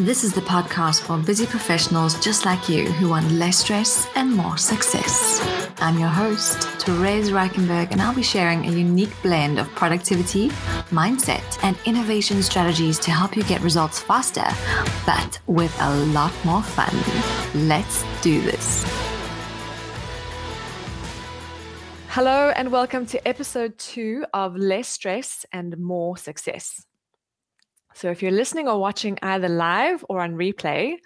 This is the podcast for busy professionals just like you who want less stress and more success. I'm your host, Therese Reichenberg, and I'll be sharing a unique blend of productivity, mindset, and innovation strategies to help you get results faster, but with a lot more fun. Let's do this. Hello, and welcome to episode two of Less Stress and More Success. So if you're listening or watching either live or on replay,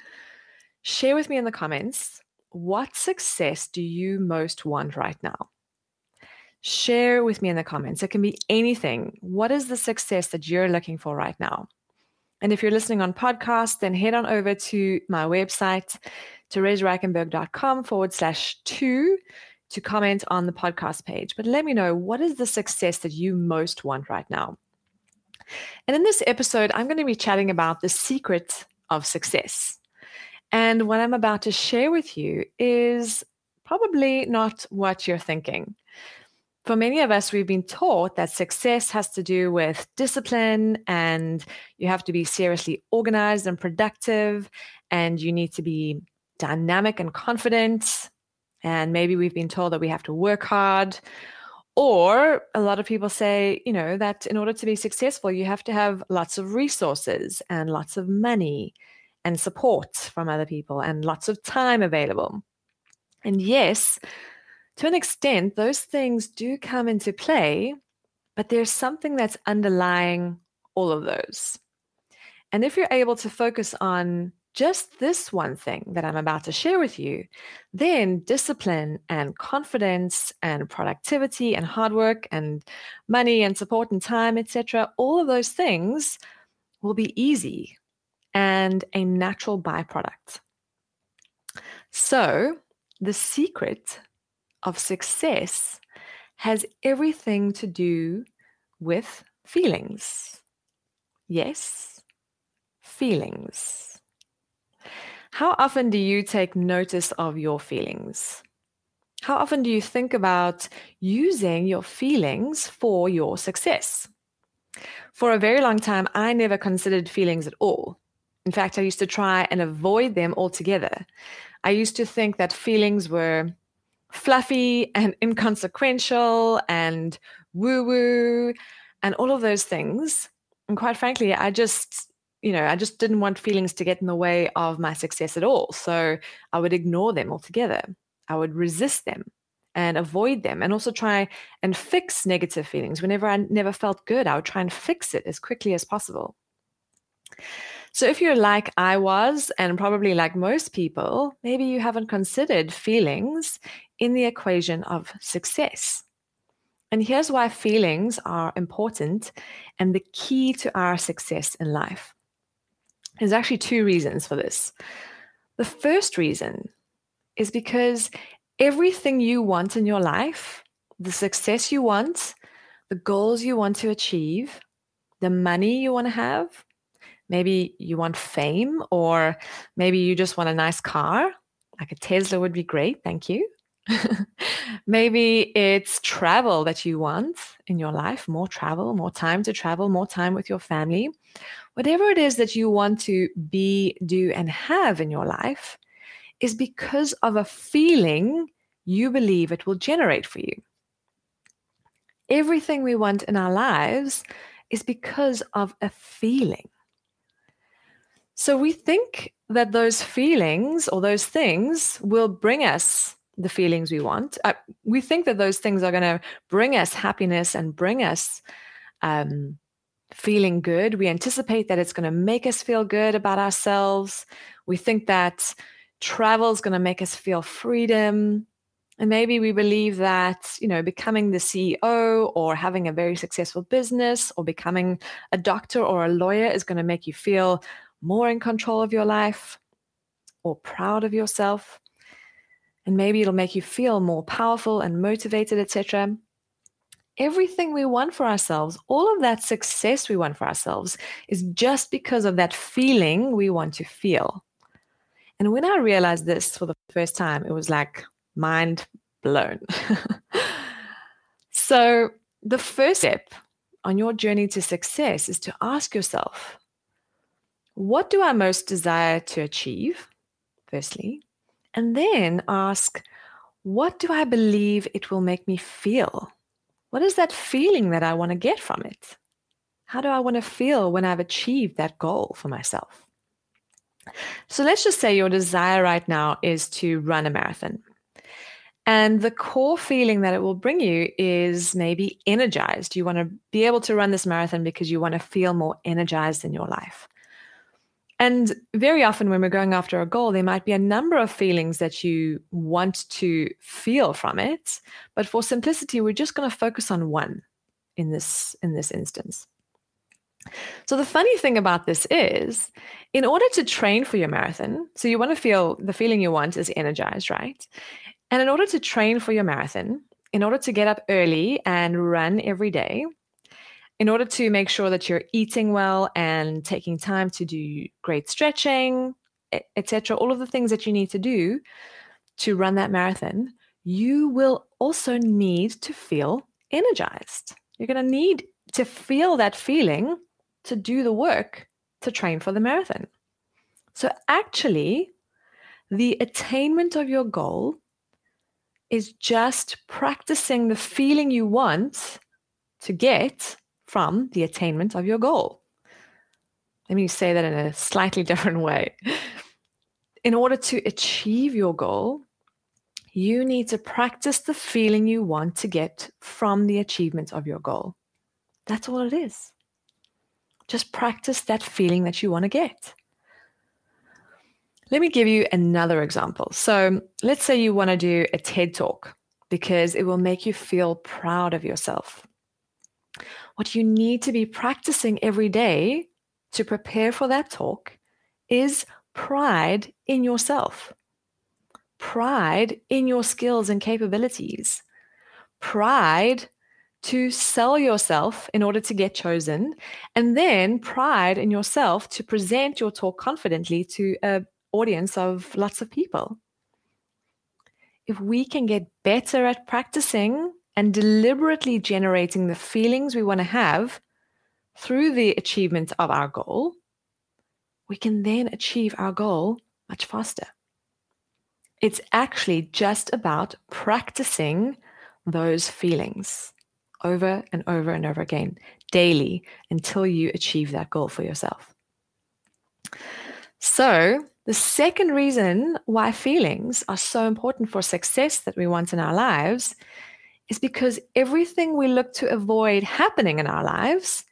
share with me in the comments what success do you most want right now? Share with me in the comments. It can be anything. What is the success that you're looking for right now? And if you're listening on podcast, then head on over to my website, theresereichenberg.com forward slash two to comment on the podcast page. But let me know what is the success that you most want right now? And in this episode, I'm going to be chatting about the secret of success. And what I'm about to share with you is probably not what you're thinking. For many of us, we've been taught that success has to do with discipline and you have to be seriously organized and productive, and you need to be dynamic and confident. And maybe we've been told that we have to work hard or a lot of people say, you know, that in order to be successful, you have to have lots of resources and lots of money and support from other people and lots of time available. And yes, to an extent, those things do come into play, but there's something that's underlying all of those. And if you're able to focus on just this one thing that I'm about to share with you, then discipline and confidence and productivity and hard work and money and support and time, etc., all of those things will be easy and a natural byproduct. So, the secret of success has everything to do with feelings. Yes, feelings. How often do you take notice of your feelings? How often do you think about using your feelings for your success? For a very long time, I never considered feelings at all. In fact, I used to try and avoid them altogether. I used to think that feelings were fluffy and inconsequential and woo woo and all of those things. And quite frankly, I just you know, I just didn't want feelings to get in the way of my success at all. So I would ignore them altogether. I would resist them and avoid them and also try and fix negative feelings. Whenever I never felt good, I would try and fix it as quickly as possible. So, if you're like I was, and probably like most people, maybe you haven't considered feelings in the equation of success. And here's why feelings are important and the key to our success in life. There's actually two reasons for this. The first reason is because everything you want in your life, the success you want, the goals you want to achieve, the money you want to have, maybe you want fame, or maybe you just want a nice car, like a Tesla would be great. Thank you. maybe it's travel that you want in your life more travel, more time to travel, more time with your family whatever it is that you want to be, do, and have in your life is because of a feeling you believe it will generate for you. Everything we want in our lives is because of a feeling. So we think that those feelings or those things will bring us the feelings we want. Uh, we think that those things are going to bring us happiness and bring us um, feeling good. We anticipate that it's going to make us feel good about ourselves. We think that travel is going to make us feel freedom. And maybe we believe that, you know, becoming the CEO or having a very successful business or becoming a doctor or a lawyer is going to make you feel more in control of your life or proud of yourself. And maybe it'll make you feel more powerful and motivated, etc everything we want for ourselves, all of that success we want for ourselves, is just because of that feeling we want to feel. And when I realized this for the first time, it was like mind blown. so, the first step on your journey to success is to ask yourself what do I most desire to achieve? Firstly. And then ask, what do I believe it will make me feel? What is that feeling that I want to get from it? How do I want to feel when I've achieved that goal for myself? So let's just say your desire right now is to run a marathon. And the core feeling that it will bring you is maybe energized. You want to be able to run this marathon because you want to feel more energized in your life. And very often, when we're going after a goal, there might be a number of feelings that you want to feel from it. But for simplicity, we're just going to focus on one in this in this instance. So the funny thing about this is, in order to train for your marathon, so you want to feel the feeling you want is energized, right? And in order to train for your marathon, in order to get up early and run every day, in order to make sure that you're eating well and taking time to do great stretching, etc., all of the things that you need to do to run that marathon, you will also need to feel energized. You're going to need to feel that feeling to do the work to train for the marathon. So, actually, the attainment of your goal is just practicing the feeling you want to get from the attainment of your goal. Let me say that in a slightly different way. In order to achieve your goal, you need to practice the feeling you want to get from the achievement of your goal. That's all it is. Just practice that feeling that you want to get. Let me give you another example. So, let's say you want to do a TED talk because it will make you feel proud of yourself. What you need to be practicing every day to prepare for that talk is pride in yourself, pride in your skills and capabilities, pride to sell yourself in order to get chosen, and then pride in yourself to present your talk confidently to an audience of lots of people. If we can get better at practicing and deliberately generating the feelings we want to have through the achievement of our goal, we can then achieve our goal much faster. It's actually just about practicing those feelings over and over and over again daily until you achieve that goal for yourself. So, the second reason why feelings are so important for success that we want in our lives is because everything we look to avoid happening in our lives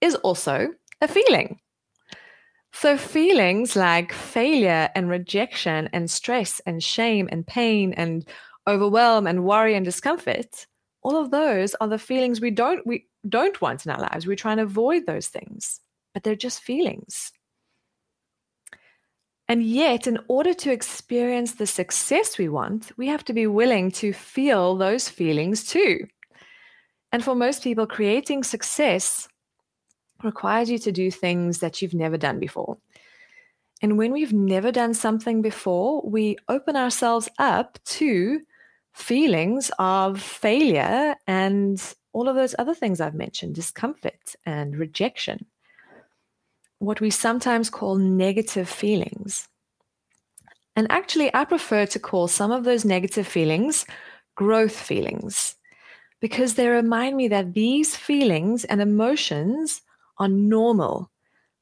is also a feeling. So, feelings like failure and rejection and stress and shame and pain and overwhelm and worry and discomfort all of those are the feelings we don't we don't want in our lives we try and avoid those things but they're just feelings and yet in order to experience the success we want we have to be willing to feel those feelings too. And for most people creating success requires you to do things that you've never done before. And when we've never done something before we open ourselves up to feelings of failure and all of those other things I've mentioned discomfort and rejection, what we sometimes call negative feelings. And actually, I prefer to call some of those negative feelings growth feelings because they remind me that these feelings and emotions are normal.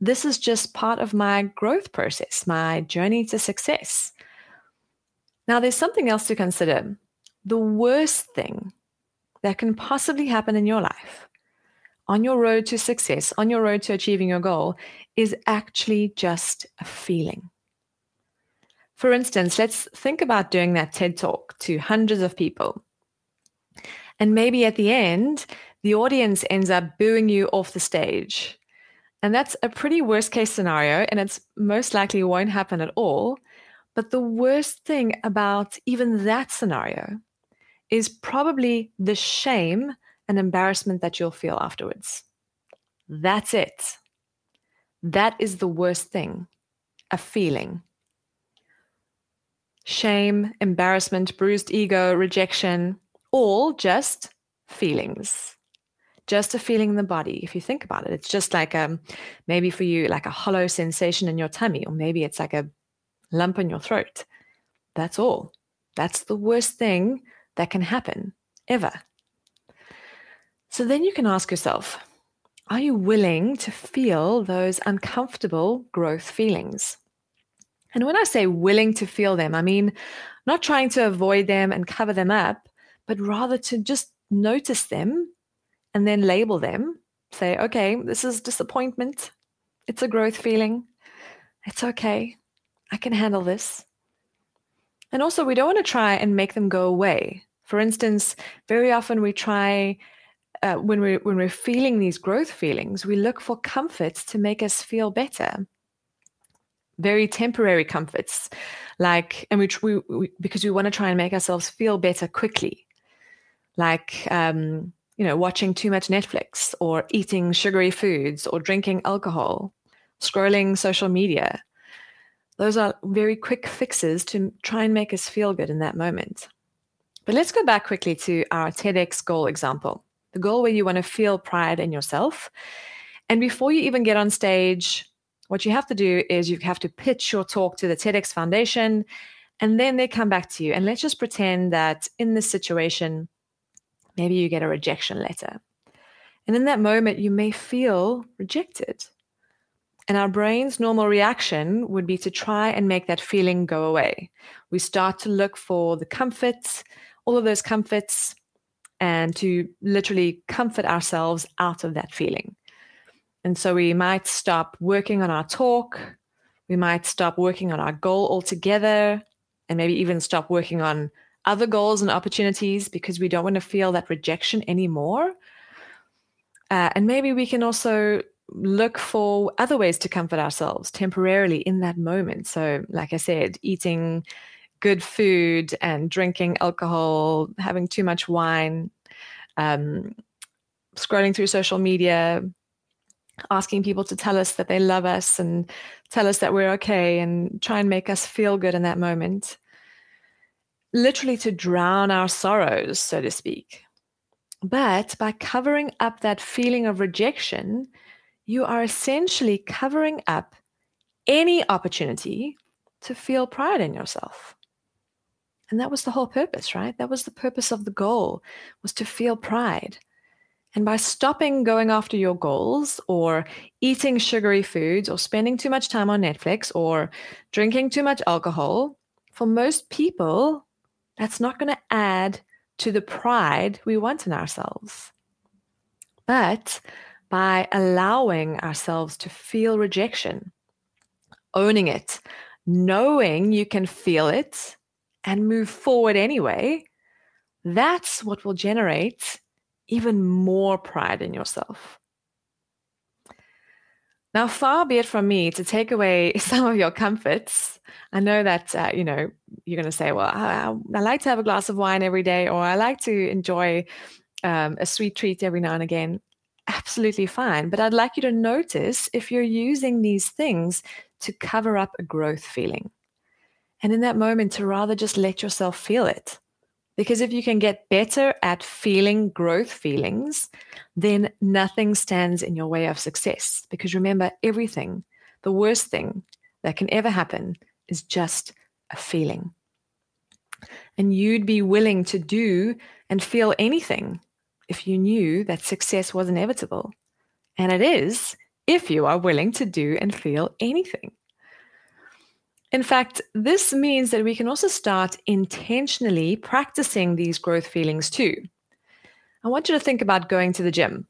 This is just part of my growth process, my journey to success. Now, there's something else to consider the worst thing that can possibly happen in your life on your road to success, on your road to achieving your goal, is actually just a feeling. For instance, let's think about doing that TED talk to hundreds of people. And maybe at the end, the audience ends up booing you off the stage. And that's a pretty worst case scenario, and it's most likely won't happen at all. But the worst thing about even that scenario is probably the shame and embarrassment that you'll feel afterwards. That's it. That is the worst thing a feeling. Shame, embarrassment, bruised ego, rejection, all just feelings. just a feeling in the body. If you think about it, it's just like um, maybe for you, like a hollow sensation in your tummy, or maybe it's like a lump in your throat. That's all. That's the worst thing that can happen ever. So then you can ask yourself are you willing to feel those uncomfortable growth feelings? And when I say willing to feel them, I mean not trying to avoid them and cover them up, but rather to just notice them and then label them. Say, okay, this is disappointment. It's a growth feeling. It's okay. I can handle this. And also, we don't want to try and make them go away. For instance, very often we try uh, when we when we're feeling these growth feelings, we look for comforts to make us feel better. Very temporary comforts, like and we, we, we because we want to try and make ourselves feel better quickly, like um, you know watching too much Netflix or eating sugary foods or drinking alcohol, scrolling social media. Those are very quick fixes to try and make us feel good in that moment. But let's go back quickly to our TEDx goal example the goal where you want to feel pride in yourself. And before you even get on stage, what you have to do is you have to pitch your talk to the TEDx Foundation, and then they come back to you. And let's just pretend that in this situation, maybe you get a rejection letter. And in that moment, you may feel rejected. And our brain's normal reaction would be to try and make that feeling go away. We start to look for the comforts, all of those comforts, and to literally comfort ourselves out of that feeling. And so we might stop working on our talk, we might stop working on our goal altogether, and maybe even stop working on other goals and opportunities because we don't want to feel that rejection anymore. Uh, and maybe we can also look for other ways to comfort ourselves temporarily in that moment. So, like I said, eating good food and drinking alcohol, having too much wine, um, scrolling through social media, asking people to tell us that they love us and tell us that we're okay and try and make us feel good in that moment. Literally to drown our sorrows, so to speak. But by covering up that feeling of rejection, you are essentially covering up any opportunity to feel pride in yourself. And that was the whole purpose, right? That was the purpose of the goal was to feel pride. And by stopping going after your goals or eating sugary foods or spending too much time on Netflix or drinking too much alcohol, for most people, that's not going to add to the pride we want in ourselves. But by allowing ourselves to feel rejection, owning it, knowing you can feel it, and move forward anyway, that's what will generate even more pride in yourself. Now, far be it from me to take away some of your comforts. I know that, uh, you know, you're going to say, well, I, I, like to have a glass of wine every day, or I like to enjoy um, a sweet treat every now and again. Absolutely fine. But I'd like you to notice if you're using these things to cover up a growth feeling. And in that moment, to rather just let yourself feel it. Because if you can get better at feeling growth feelings, then nothing stands in your way of success. Because remember, everything, the worst thing that can ever happen is just a feeling. And you'd be willing to do and feel anything if you knew that success was inevitable. And it is if you are willing to do and feel anything. In fact, this means that we can also start intentionally practicing these growth feelings too. I want you to think about going to the gym.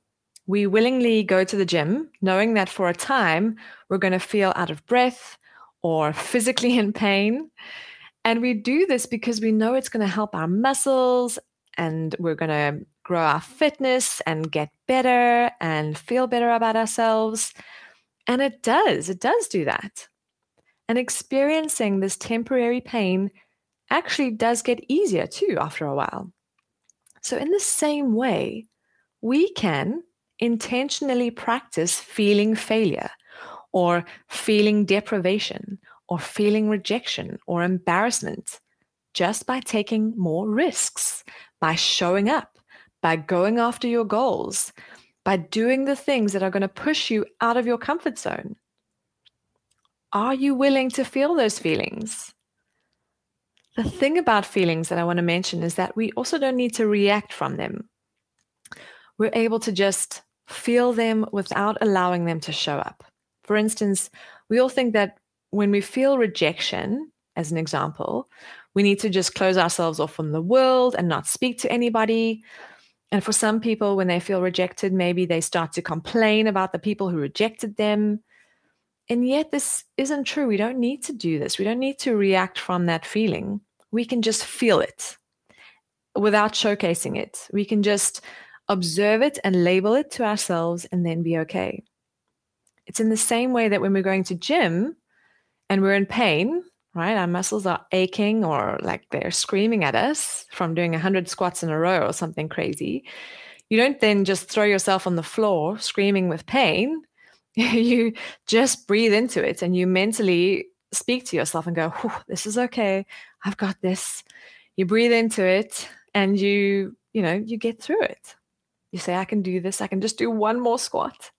We willingly go to the gym knowing that for a time we're going to feel out of breath or physically in pain. And we do this because we know it's going to help our muscles and we're going to grow our fitness and get better and feel better about ourselves. And it does, it does do that. And experiencing this temporary pain actually does get easier too after a while. So, in the same way, we can intentionally practice feeling failure or feeling deprivation or feeling rejection or embarrassment just by taking more risks, by showing up, by going after your goals, by doing the things that are going to push you out of your comfort zone. Are you willing to feel those feelings? The thing about feelings that I want to mention is that we also don't need to react from them. We're able to just feel them without allowing them to show up. For instance, we all think that when we feel rejection, as an example, we need to just close ourselves off from the world and not speak to anybody. And for some people, when they feel rejected, maybe they start to complain about the people who rejected them. And yet, this isn't true. We don't need to do this. We don't need to react from that feeling. We can just feel it without showcasing it. We can just observe it and label it to ourselves and then be okay. It's in the same way that when we're going to gym and we're in pain, right? Our muscles are aching or like they're screaming at us from doing 100 squats in a row or something crazy. You don't then just throw yourself on the floor screaming with pain. you just breathe into it and you mentally speak to yourself and go, this is okay. I've got this. You breathe into it and you, you know, you get through it. You say, I can do this. I can just do one more squat,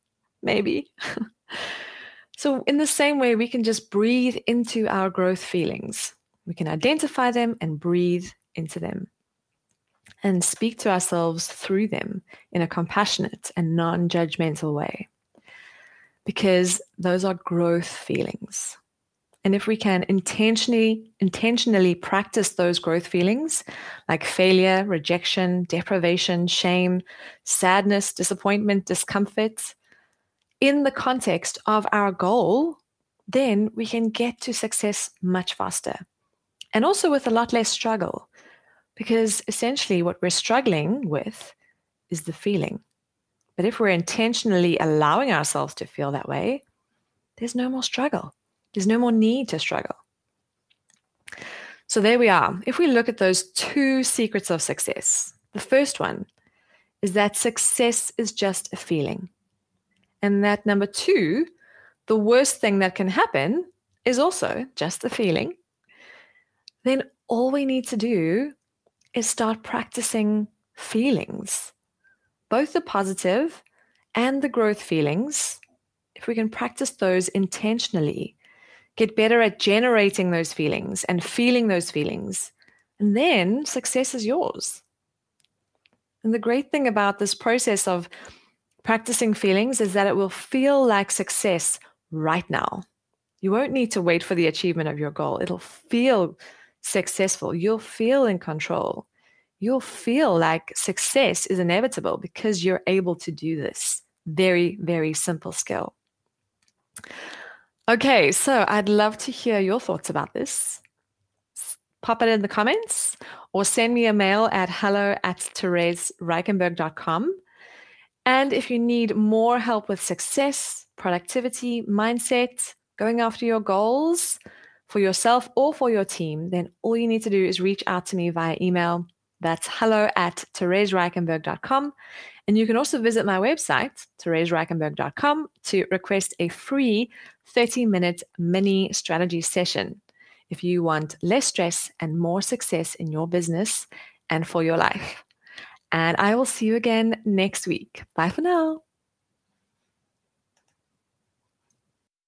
maybe. so, in the same way, we can just breathe into our growth feelings. We can identify them and breathe into them and speak to ourselves through them in a compassionate and non judgmental way. Because those are growth feelings. And if we can intentionally intentionally practice those growth feelings like failure, rejection, deprivation, shame, sadness, disappointment, discomfort in the context of our goal, then we can get to success much faster. And also with a lot less struggle because essentially what we're struggling with is the feeling. But if we're intentionally allowing ourselves to feel that way, there's no more struggle. There's no more need to struggle. So there we are. If we look at those two secrets of success, the first one is that success is just a feeling. And that number two, the worst thing that can happen is also just a feeling. Then all we need to do is start practicing feelings, both the positive and the growth feelings. If we can practice those intentionally, get better at generating those feelings and feeling those feelings. And then success is yours. And the great thing about this process of practicing feelings is that it will feel like success right now. You won't need to wait for the achievement of your goal. It'll feel successful. You'll feel in control. You'll feel like success is inevitable because you're able to do this. Very, very simple skill. Okay, so I'd love to hear your thoughts about this. Pop it in the comments or send me a mail at hello at theresereichenberg.com. And if you need more help with success, productivity, mindset, going after your goals for yourself or for your team, then all you need to do is reach out to me via email. That's hello at theresereichenberg.com. And you can also visit my website, theresereichenberg.com, to request a free 30 minute mini strategy session if you want less stress and more success in your business and for your life. And I will see you again next week. Bye for now.